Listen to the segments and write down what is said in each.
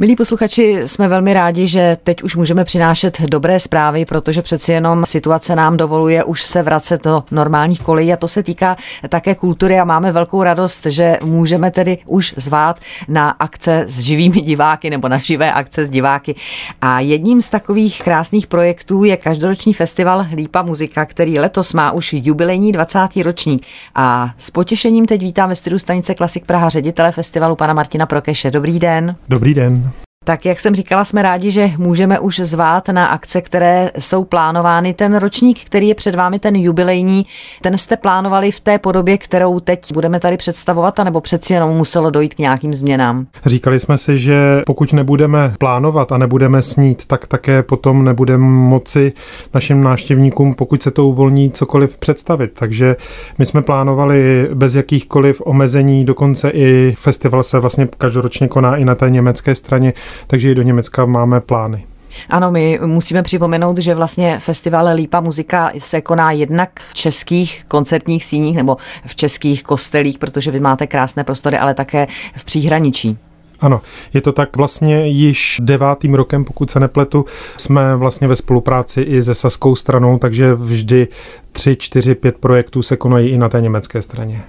Milí posluchači, jsme velmi rádi, že teď už můžeme přinášet dobré zprávy, protože přeci jenom situace nám dovoluje už se vracet do normálních kolejí a to se týká také kultury a máme velkou radost, že můžeme tedy už zvát na akce s živými diváky nebo na živé akce s diváky. A jedním z takových krásných projektů je každoroční festival Lípa muzika, který letos má už jubilejní 20. ročník. A s potěšením teď vítám ve studiu stanice Klasik Praha ředitele festivalu pana Martina Prokeše. Dobrý den. Dobrý den. Tak jak jsem říkala, jsme rádi, že můžeme už zvát na akce, které jsou plánovány. Ten ročník, který je před vámi, ten jubilejní, ten jste plánovali v té podobě, kterou teď budeme tady představovat, anebo přeci jenom muselo dojít k nějakým změnám? Říkali jsme si, že pokud nebudeme plánovat a nebudeme snít, tak také potom nebudeme moci našim návštěvníkům, pokud se to uvolní, cokoliv představit. Takže my jsme plánovali bez jakýchkoliv omezení, dokonce i festival se vlastně každoročně koná i na té německé straně, takže i do Německa máme plány. Ano, my musíme připomenout, že vlastně festival Lípa muzika se koná jednak v českých koncertních síních nebo v českých kostelích, protože vy máte krásné prostory, ale také v příhraničí. Ano, je to tak vlastně již devátým rokem, pokud se nepletu, jsme vlastně ve spolupráci i se saskou stranou, takže vždy tři, čtyři, pět projektů se konají i na té německé straně.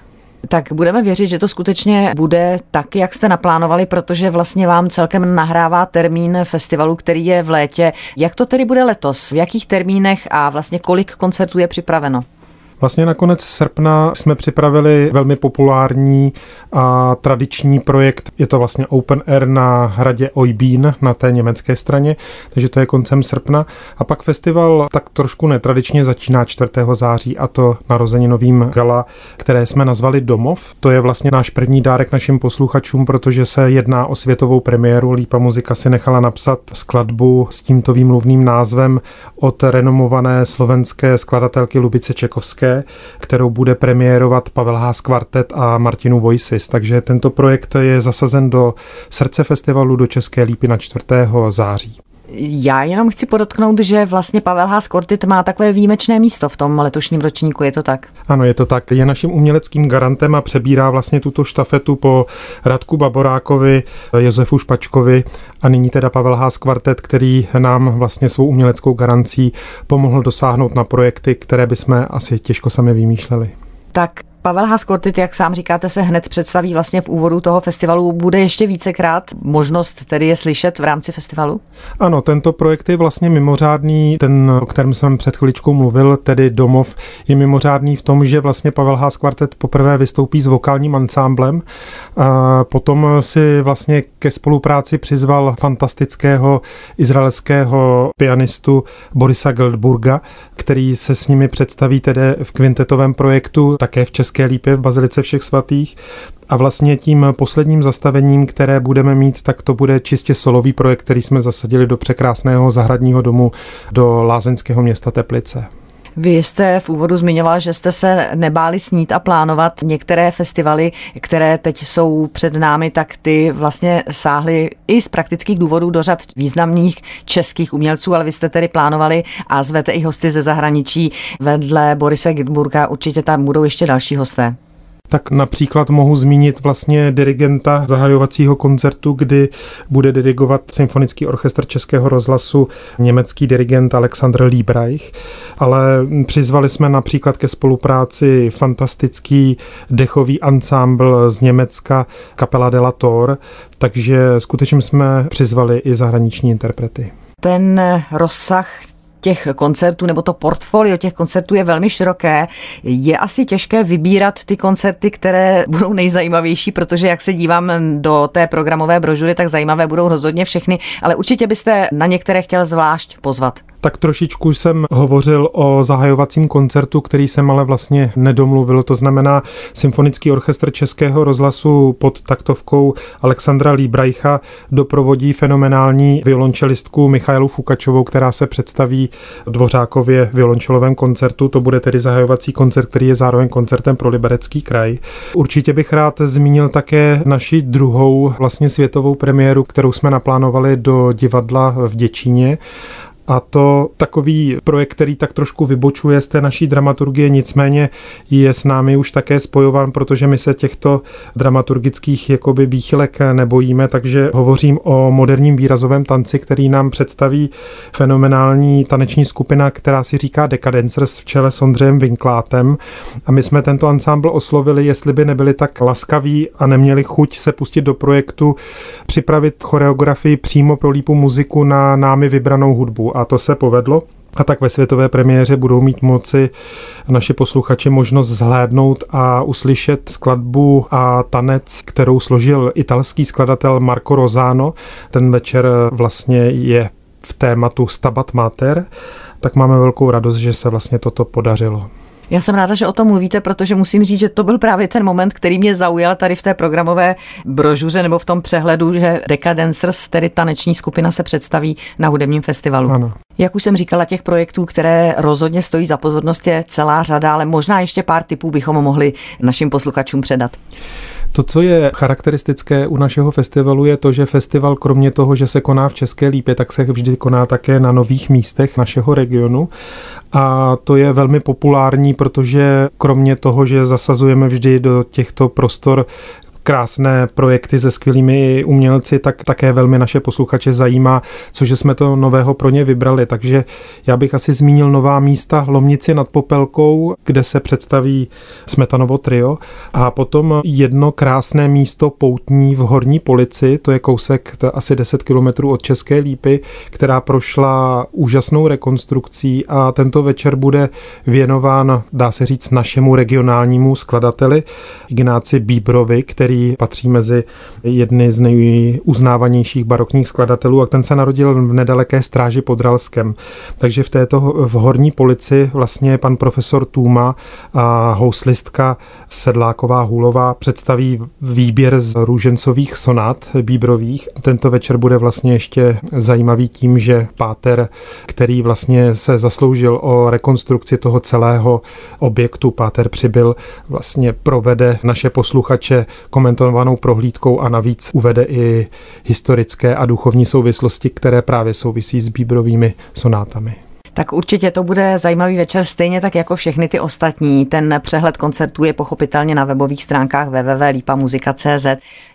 Tak budeme věřit, že to skutečně bude tak, jak jste naplánovali, protože vlastně vám celkem nahrává termín festivalu, který je v létě. Jak to tedy bude letos? V jakých termínech a vlastně kolik koncertů je připraveno? Vlastně na konec srpna jsme připravili velmi populární a tradiční projekt. Je to vlastně Open Air na hradě Oybín na té německé straně, takže to je koncem srpna. A pak festival tak trošku netradičně začíná 4. září a to narozeninovým gala, které jsme nazvali Domov. To je vlastně náš první dárek našim posluchačům, protože se jedná o světovou premiéru. Lípa muzika si nechala napsat skladbu s tímto výmluvným názvem od renomované slovenské skladatelky Lubice Čekovské České, kterou bude premiérovat Pavel Haas Quartet a Martinu Voices. Takže tento projekt je zasazen do srdce festivalu do České lípy na 4. září. Já jenom chci podotknout, že vlastně Pavel Haas Kortit má takové výjimečné místo v tom letošním ročníku, je to tak? Ano, je to tak. Je naším uměleckým garantem a přebírá vlastně tuto štafetu po Radku Baborákovi, Josefu Špačkovi a nyní teda Pavel Haas Kvartet, který nám vlastně svou uměleckou garancí pomohl dosáhnout na projekty, které bychom asi těžko sami vymýšleli. Tak Pavel Haskortit, jak sám říkáte, se hned představí vlastně v úvodu toho festivalu. Bude ještě vícekrát možnost tedy je slyšet v rámci festivalu? Ano, tento projekt je vlastně mimořádný, ten, o kterém jsem před chviličkou mluvil, tedy Domov, je mimořádný v tom, že vlastně Pavel Haas Kvartet poprvé vystoupí s vokálním ansámblem. A potom si vlastně ke spolupráci přizval fantastického izraelského pianistu Borisa Geldburga, který se s nimi představí tedy v kvintetovém projektu také v České České lípě v Bazilice všech svatých. A vlastně tím posledním zastavením, které budeme mít, tak to bude čistě solový projekt, který jsme zasadili do překrásného zahradního domu do lázeňského města Teplice. Vy jste v úvodu zmiňoval, že jste se nebáli snít a plánovat některé festivaly, které teď jsou před námi, tak ty vlastně sáhly i z praktických důvodů do řad významných českých umělců, ale vy jste tedy plánovali a zvete i hosty ze zahraničí vedle Borise Gitburga. Určitě tam budou ještě další hosté tak například mohu zmínit vlastně dirigenta zahajovacího koncertu, kdy bude dirigovat Symfonický orchestr Českého rozhlasu německý dirigent Alexander Liebreich, ale přizvali jsme například ke spolupráci fantastický dechový ansámbl z Německa Kapela de la Tor, takže skutečně jsme přizvali i zahraniční interprety. Ten rozsah těch koncertů nebo to portfolio těch koncertů je velmi široké. Je asi těžké vybírat ty koncerty, které budou nejzajímavější, protože jak se dívám do té programové brožury, tak zajímavé budou rozhodně všechny, ale určitě byste na některé chtěl zvlášť pozvat tak trošičku jsem hovořil o zahajovacím koncertu, který jsem ale vlastně nedomluvil. To znamená Symfonický orchestr Českého rozhlasu pod taktovkou Alexandra Líbrajcha doprovodí fenomenální violončelistku Michailu Fukačovou, která se představí Dvořákově violončelovém koncertu. To bude tedy zahajovací koncert, který je zároveň koncertem pro Liberecký kraj. Určitě bych rád zmínil také naši druhou vlastně světovou premiéru, kterou jsme naplánovali do divadla v Děčíně A to takový projekt, který tak trošku vybočuje z té naší dramaturgie, nicméně je s námi už také spojován, protože my se těchto dramaturgických jakoby výchylek nebojíme, takže hovořím o moderním výrazovém tanci, který nám představí fenomenální taneční skupina, která si říká Decadencers v čele s Ondřejem Vinklátem. A my jsme tento ansámbl oslovili, jestli by nebyli tak laskaví a neměli chuť se pustit do projektu, připravit choreografii přímo pro lípu muziku na námi vybranou hudbu. A to se povedlo. A tak ve světové premiéře budou mít moci naši posluchači možnost zhlédnout a uslyšet skladbu a tanec, kterou složil italský skladatel Marco Rosano. Ten večer vlastně je v tématu Stabat Mater, tak máme velkou radost, že se vlastně toto podařilo. Já jsem ráda, že o tom mluvíte, protože musím říct, že to byl právě ten moment, který mě zaujal tady v té programové brožuře nebo v tom přehledu, že Decadencers, tedy taneční skupina, se představí na hudebním festivalu. Ano. Jak už jsem říkala, těch projektů, které rozhodně stojí za pozornost, je celá řada, ale možná ještě pár typů bychom mohli našim posluchačům předat. To, co je charakteristické u našeho festivalu, je to, že festival kromě toho, že se koná v České Lípě, tak se vždy koná také na nových místech našeho regionu. A to je velmi populární, protože kromě toho, že zasazujeme vždy do těchto prostor krásné projekty se skvělými umělci, tak také velmi naše posluchače zajímá, cože jsme to nového pro ně vybrali. Takže já bych asi zmínil nová místa Lomnici nad Popelkou, kde se představí Smetanovo trio a potom jedno krásné místo Poutní v Horní Polici, to je kousek to je asi 10 kilometrů od České Lípy, která prošla úžasnou rekonstrukcí a tento večer bude věnován, dá se říct, našemu regionálnímu skladateli Ignáci Bíbrovi, který patří mezi jedny z nejuznávanějších barokních skladatelů a ten se narodil v nedaleké stráži pod Ralskem. Takže v této v horní polici vlastně pan profesor Tůma a houslistka Sedláková Hůlová představí výběr z růžencových sonát bíbrových. Tento večer bude vlastně ještě zajímavý tím, že Páter, který vlastně se zasloužil o rekonstrukci toho celého objektu, Páter přibyl, vlastně provede naše posluchače komentovanou prohlídkou a navíc uvede i historické a duchovní souvislosti, které právě souvisí s bíbrovými sonátami. Tak určitě to bude zajímavý večer, stejně tak jako všechny ty ostatní. Ten přehled koncertů je pochopitelně na webových stránkách www.lipamuzika.cz.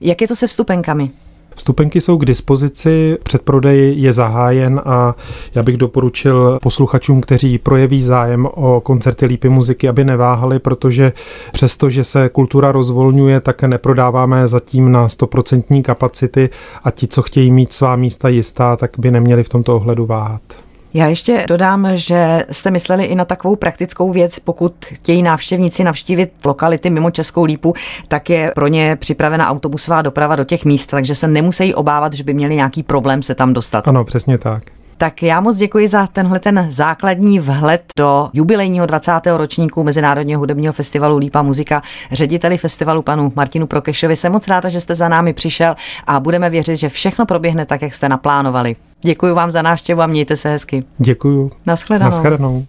Jak je to se vstupenkami? Vstupenky jsou k dispozici, předprodej je zahájen a já bych doporučil posluchačům, kteří projeví zájem o koncerty Lípy muziky, aby neváhali, protože přesto, že se kultura rozvolňuje, tak neprodáváme zatím na 100% kapacity a ti, co chtějí mít svá místa jistá, tak by neměli v tomto ohledu váhat. Já ještě dodám, že jste mysleli i na takovou praktickou věc, pokud chtějí návštěvníci navštívit lokality mimo Českou lípu, tak je pro ně připravena autobusová doprava do těch míst, takže se nemusí obávat, že by měli nějaký problém se tam dostat. Ano, přesně tak. Tak já moc děkuji za tenhle ten základní vhled do jubilejního 20. ročníku Mezinárodního hudebního festivalu Lípa muzika. Řediteli festivalu panu Martinu Prokešovi jsem moc ráda, že jste za námi přišel a budeme věřit, že všechno proběhne tak, jak jste naplánovali. Děkuji vám za návštěvu a mějte se hezky. Děkuji. Naschledanou. Naschledanou.